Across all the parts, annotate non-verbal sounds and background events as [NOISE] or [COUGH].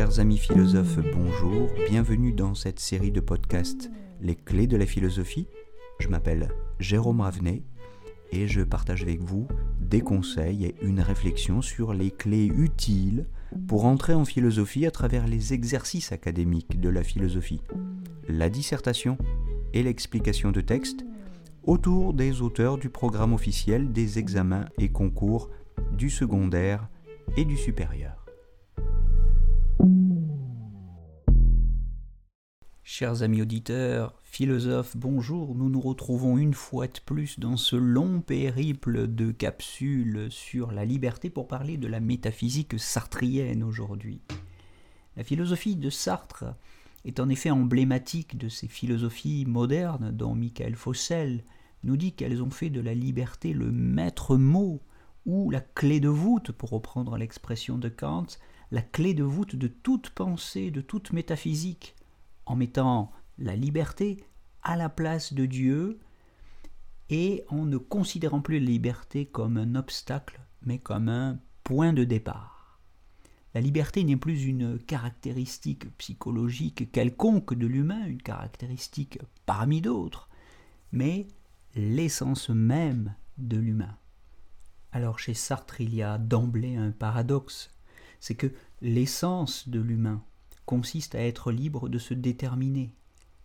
Chers amis philosophes, bonjour, bienvenue dans cette série de podcasts Les clés de la philosophie. Je m'appelle Jérôme Ravenet et je partage avec vous des conseils et une réflexion sur les clés utiles pour entrer en philosophie à travers les exercices académiques de la philosophie, la dissertation et l'explication de textes autour des auteurs du programme officiel des examens et concours du secondaire et du supérieur. Chers amis auditeurs, philosophes, bonjour, nous nous retrouvons une fois de plus dans ce long périple de capsules sur la liberté pour parler de la métaphysique sartrienne aujourd'hui. La philosophie de Sartre est en effet emblématique de ces philosophies modernes dont Michael Fossel nous dit qu'elles ont fait de la liberté le maître mot ou la clé de voûte, pour reprendre l'expression de Kant, la clé de voûte de toute pensée, de toute métaphysique, en mettant la liberté à la place de Dieu et en ne considérant plus la liberté comme un obstacle, mais comme un point de départ. La liberté n'est plus une caractéristique psychologique quelconque de l'humain, une caractéristique parmi d'autres, mais l'essence même de l'humain. Alors chez Sartre, il y a d'emblée un paradoxe, c'est que l'essence de l'humain consiste à être libre de se déterminer,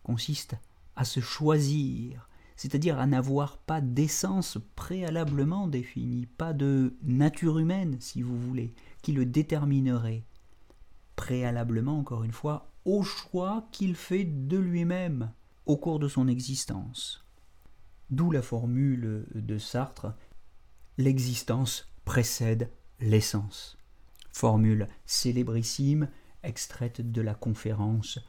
consiste à se choisir, c'est-à-dire à, n'avoir pas d'essence préalablement définie, pas de nature humaine, si vous voulez, qui le déterminerait, préalablement, encore une fois, au choix qu'il fait de lui-même au cours de son existence. D'où la formule de Sartre L'existence précède l'essence. Formule célébrissime, extraite de la conférence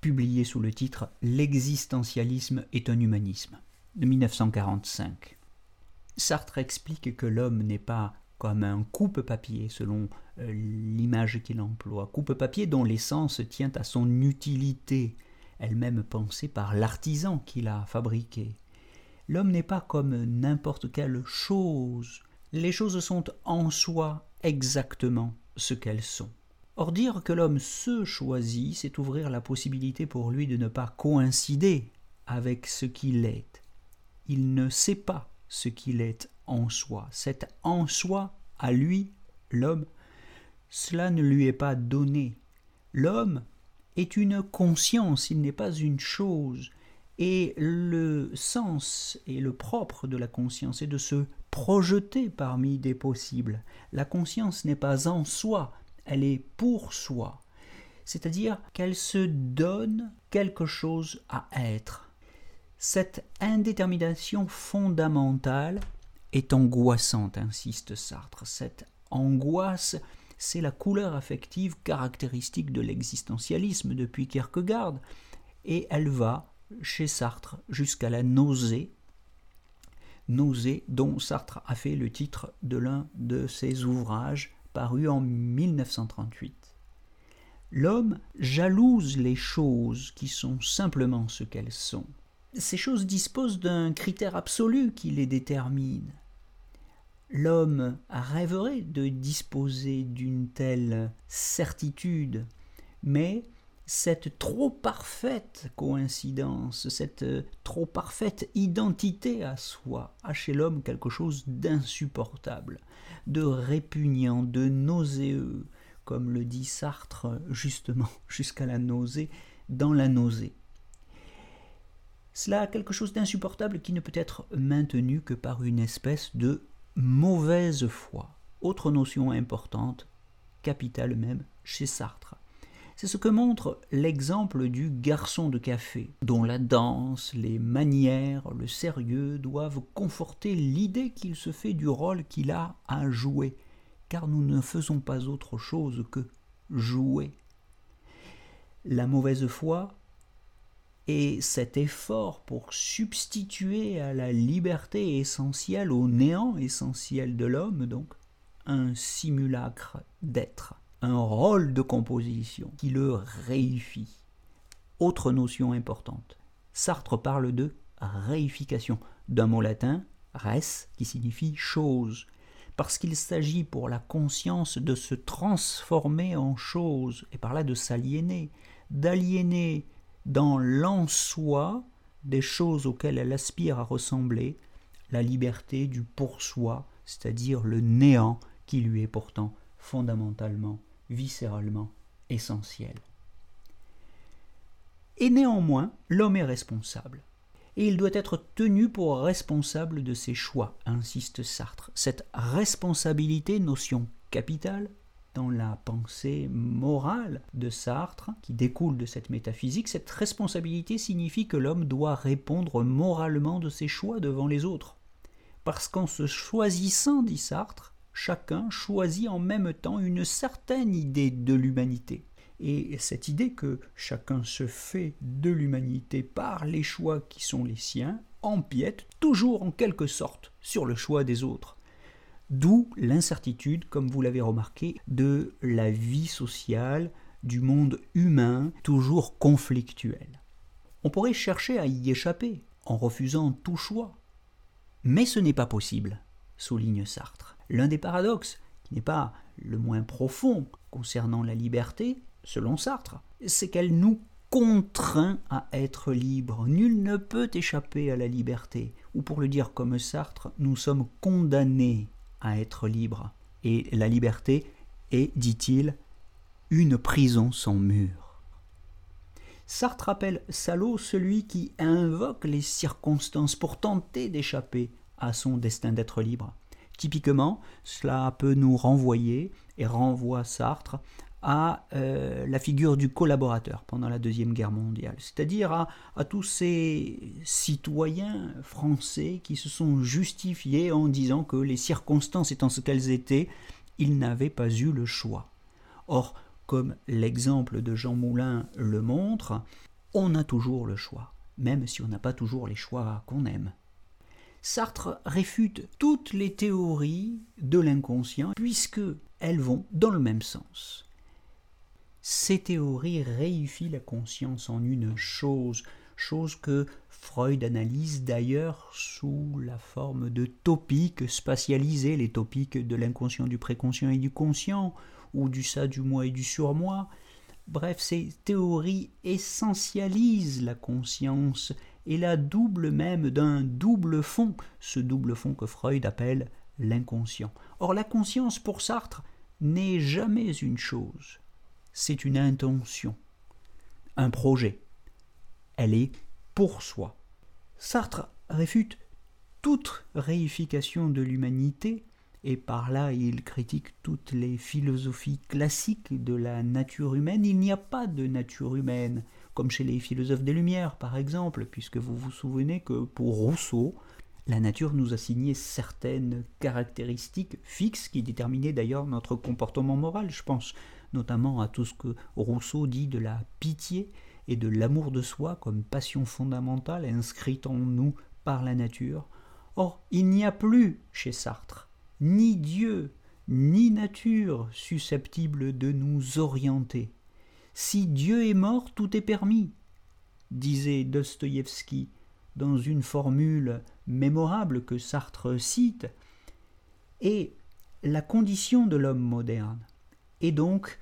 publiée sous le titre L'existentialisme est un humanisme de 1945. Sartre explique que l'homme n'est pas comme un coupe-papier, selon euh, l'image qu'il emploie, coupe-papier dont l'essence tient à son utilité, elle-même pensée par l'artisan qui l'a fabriqué. L'homme n'est pas comme n'importe quelle chose. Les choses sont en soi exactement ce qu'elles sont. Or dire que l'homme se choisit, c'est ouvrir la possibilité pour lui de ne pas coïncider avec ce qu'il est. Il ne sait pas ce qu'il est en soi. Cet en soi, à lui, l'homme, cela ne lui est pas donné. L'homme est une conscience, il n'est pas une chose. Et le sens et le propre de la conscience est de se projeter parmi des possibles. La conscience n'est pas en soi, elle est pour soi. C'est-à-dire qu'elle se donne quelque chose à être. Cette indétermination fondamentale est angoissante, insiste Sartre. Cette angoisse, c'est la couleur affective caractéristique de l'existentialisme depuis Kierkegaard, et elle va chez Sartre jusqu'à la nausée, nausée dont Sartre a fait le titre de l'un de ses ouvrages paru en 1938. L'homme jalouse les choses qui sont simplement ce qu'elles sont. Ces choses disposent d'un critère absolu qui les détermine. L'homme rêverait de disposer d'une telle certitude, mais cette trop parfaite coïncidence, cette euh, trop parfaite identité à soi a chez l'homme quelque chose d'insupportable, de répugnant, de nauséeux, comme le dit Sartre justement [LAUGHS] jusqu'à la nausée, dans la nausée. Cela a quelque chose d'insupportable qui ne peut être maintenu que par une espèce de mauvaise foi. Autre notion importante, capitale même, chez Sartre. C'est ce que montre l'exemple du garçon de café, dont la danse, les manières, le sérieux doivent conforter l'idée qu'il se fait du rôle qu'il a à jouer, car nous ne faisons pas autre chose que jouer. La mauvaise foi est cet effort pour substituer à la liberté essentielle, au néant essentiel de l'homme, donc, un simulacre d'être un rôle de composition qui le réifie. Autre notion importante. Sartre parle de réification, d'un mot latin res qui signifie chose. parce qu'il s'agit pour la conscience de se transformer en chose, et par là de s'aliéner, d'aliéner dans l'en-soi des choses auxquelles elle aspire à ressembler, la liberté du pour-soi, c'est-à-dire le néant qui lui est pourtant fondamentalement, viscéralement essentiel. Et néanmoins, l'homme est responsable et il doit être tenu pour responsable de ses choix, insiste Sartre. Cette responsabilité, notion capitale dans la pensée morale de Sartre, qui découle de cette métaphysique, cette responsabilité signifie que l'homme doit répondre moralement de ses choix devant les autres. Parce qu'en se choisissant, dit Sartre, chacun choisit en même temps une certaine idée de l'humanité. Et cette idée que chacun se fait de l'humanité par les choix qui sont les siens empiète toujours en quelque sorte sur le choix des autres. D'où l'incertitude, comme vous l'avez remarqué, de la vie sociale, du monde humain, toujours conflictuel. On pourrait chercher à y échapper en refusant tout choix. Mais ce n'est pas possible, souligne Sartre. L'un des paradoxes, qui n'est pas le moins profond concernant la liberté, selon Sartre, c'est qu'elle nous contraint à être libre. Nul ne peut échapper à la liberté. Ou pour le dire comme Sartre, nous sommes condamnés à être libres. Et la liberté est, dit-il, une prison sans mur. Sartre appelle salaud celui qui invoque les circonstances pour tenter d'échapper à son destin d'être libre. Typiquement, cela peut nous renvoyer, et renvoie Sartre, à euh, la figure du collaborateur pendant la Deuxième Guerre mondiale, c'est-à-dire à, tous ces citoyens français qui se sont justifiés en disant que les circonstances étant ce qu'elles étaient, ils n'avaient pas eu le choix. Or, comme l'exemple de Jean Moulin le montre, on a toujours le choix, même si on n'a pas toujours les choix qu'on aime. Sartre réfute toutes les théories de l'inconscient puisque elles vont dans le même sens. Ces théories réifient la conscience en une chose, chose que Freud analyse d'ailleurs sous la forme de topiques spatialisés, les topiques de l'inconscient, du préconscient et du conscient, ou du ça, du moi et du surmoi. Bref, ces théories essentialisent la conscience et la double même d'un double fond, ce double fond que Freud appelle l'inconscient. Or la conscience pour Sartre n'est jamais une chose, c'est une intention, un projet. Elle est pour soi. Sartre réfute toute réification de l'humanité, et par là il critique toutes les philosophies classiques de la nature humaine. Il n'y a pas de nature humaine, comme chez les philosophes des Lumières par exemple, puisque vous vous souvenez que pour Rousseau, la nature nous assignait certaines caractéristiques fixes qui déterminaient d'ailleurs notre comportement moral. Je pense notamment à tout ce que Rousseau dit de la pitié et de l'amour de soi comme passion fondamentale inscrite en nous par la nature. Or, il n'y a plus chez Sartre ni Dieu, ni nature susceptible de nous orienter. Si Dieu est mort, tout est permis, disait Dostoïevski dans une formule mémorable que Sartre cite, et la condition de l'homme moderne et donc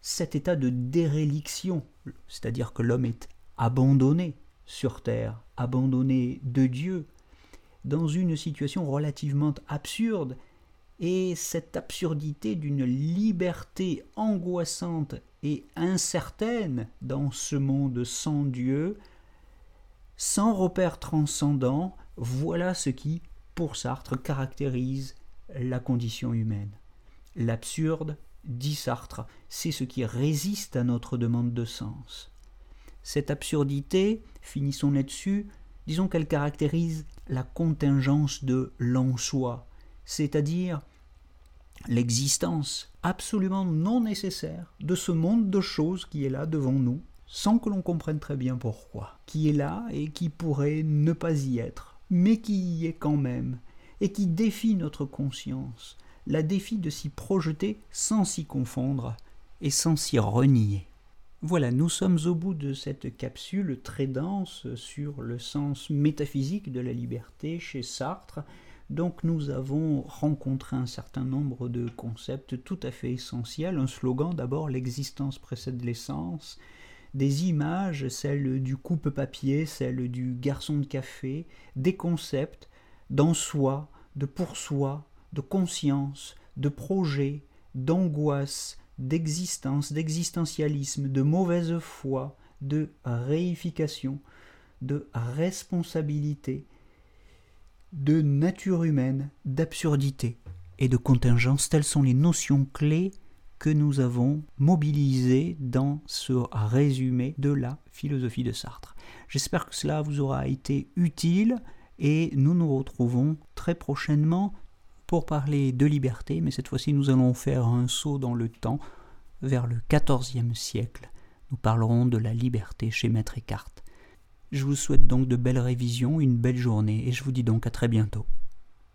cet état de déréliction, c'est-à-dire que l'homme est abandonné sur terre, abandonné de Dieu, dans une situation relativement absurde, et cette absurdité d'une liberté angoissante et incertaine dans ce monde sans Dieu, sans repère transcendant, voilà ce qui, pour Sartre, caractérise la condition humaine. L'absurde dit Sartre, c'est ce qui résiste à notre demande de sens. Cette absurdité, finissons là-dessus, disons qu'elle caractérise la contingence de l'en-soi, c'est-à-dire l'existence absolument non nécessaire de ce monde de choses qui est là devant nous, sans que l'on comprenne très bien pourquoi, qui est là et qui pourrait ne pas y être, mais qui y est quand même, et qui défie notre conscience, la défie de s'y projeter sans s'y confondre et sans s'y renier. Voilà, nous sommes au bout de cette capsule très dense sur le sens métaphysique de la liberté chez Sartre. Donc nous avons rencontré un certain nombre de concepts tout à fait essentiels. Un slogan d'abord, l'existence précède l'essence. Des images, celle du coupe-papier, celle du garçon de café. Des concepts d'en soi, de pour soi, de conscience, de projet, d'angoisse, d'existence, d'existentialisme, de mauvaise foi, de réification, de responsabilité, de nature humaine, d'absurdité et de contingence. Telles sont les notions clés que nous avons mobilisées dans ce résumé de la philosophie de Sartre. J'espère que cela vous aura été utile et nous nous retrouvons très prochainement pour parler de liberté, mais cette fois-ci nous allons faire un saut dans le temps vers le XIVe siècle. Nous parlerons de la liberté chez Maître Eckhart. Je vous souhaite donc de belles révisions, une belle journée, et je vous dis donc à très bientôt.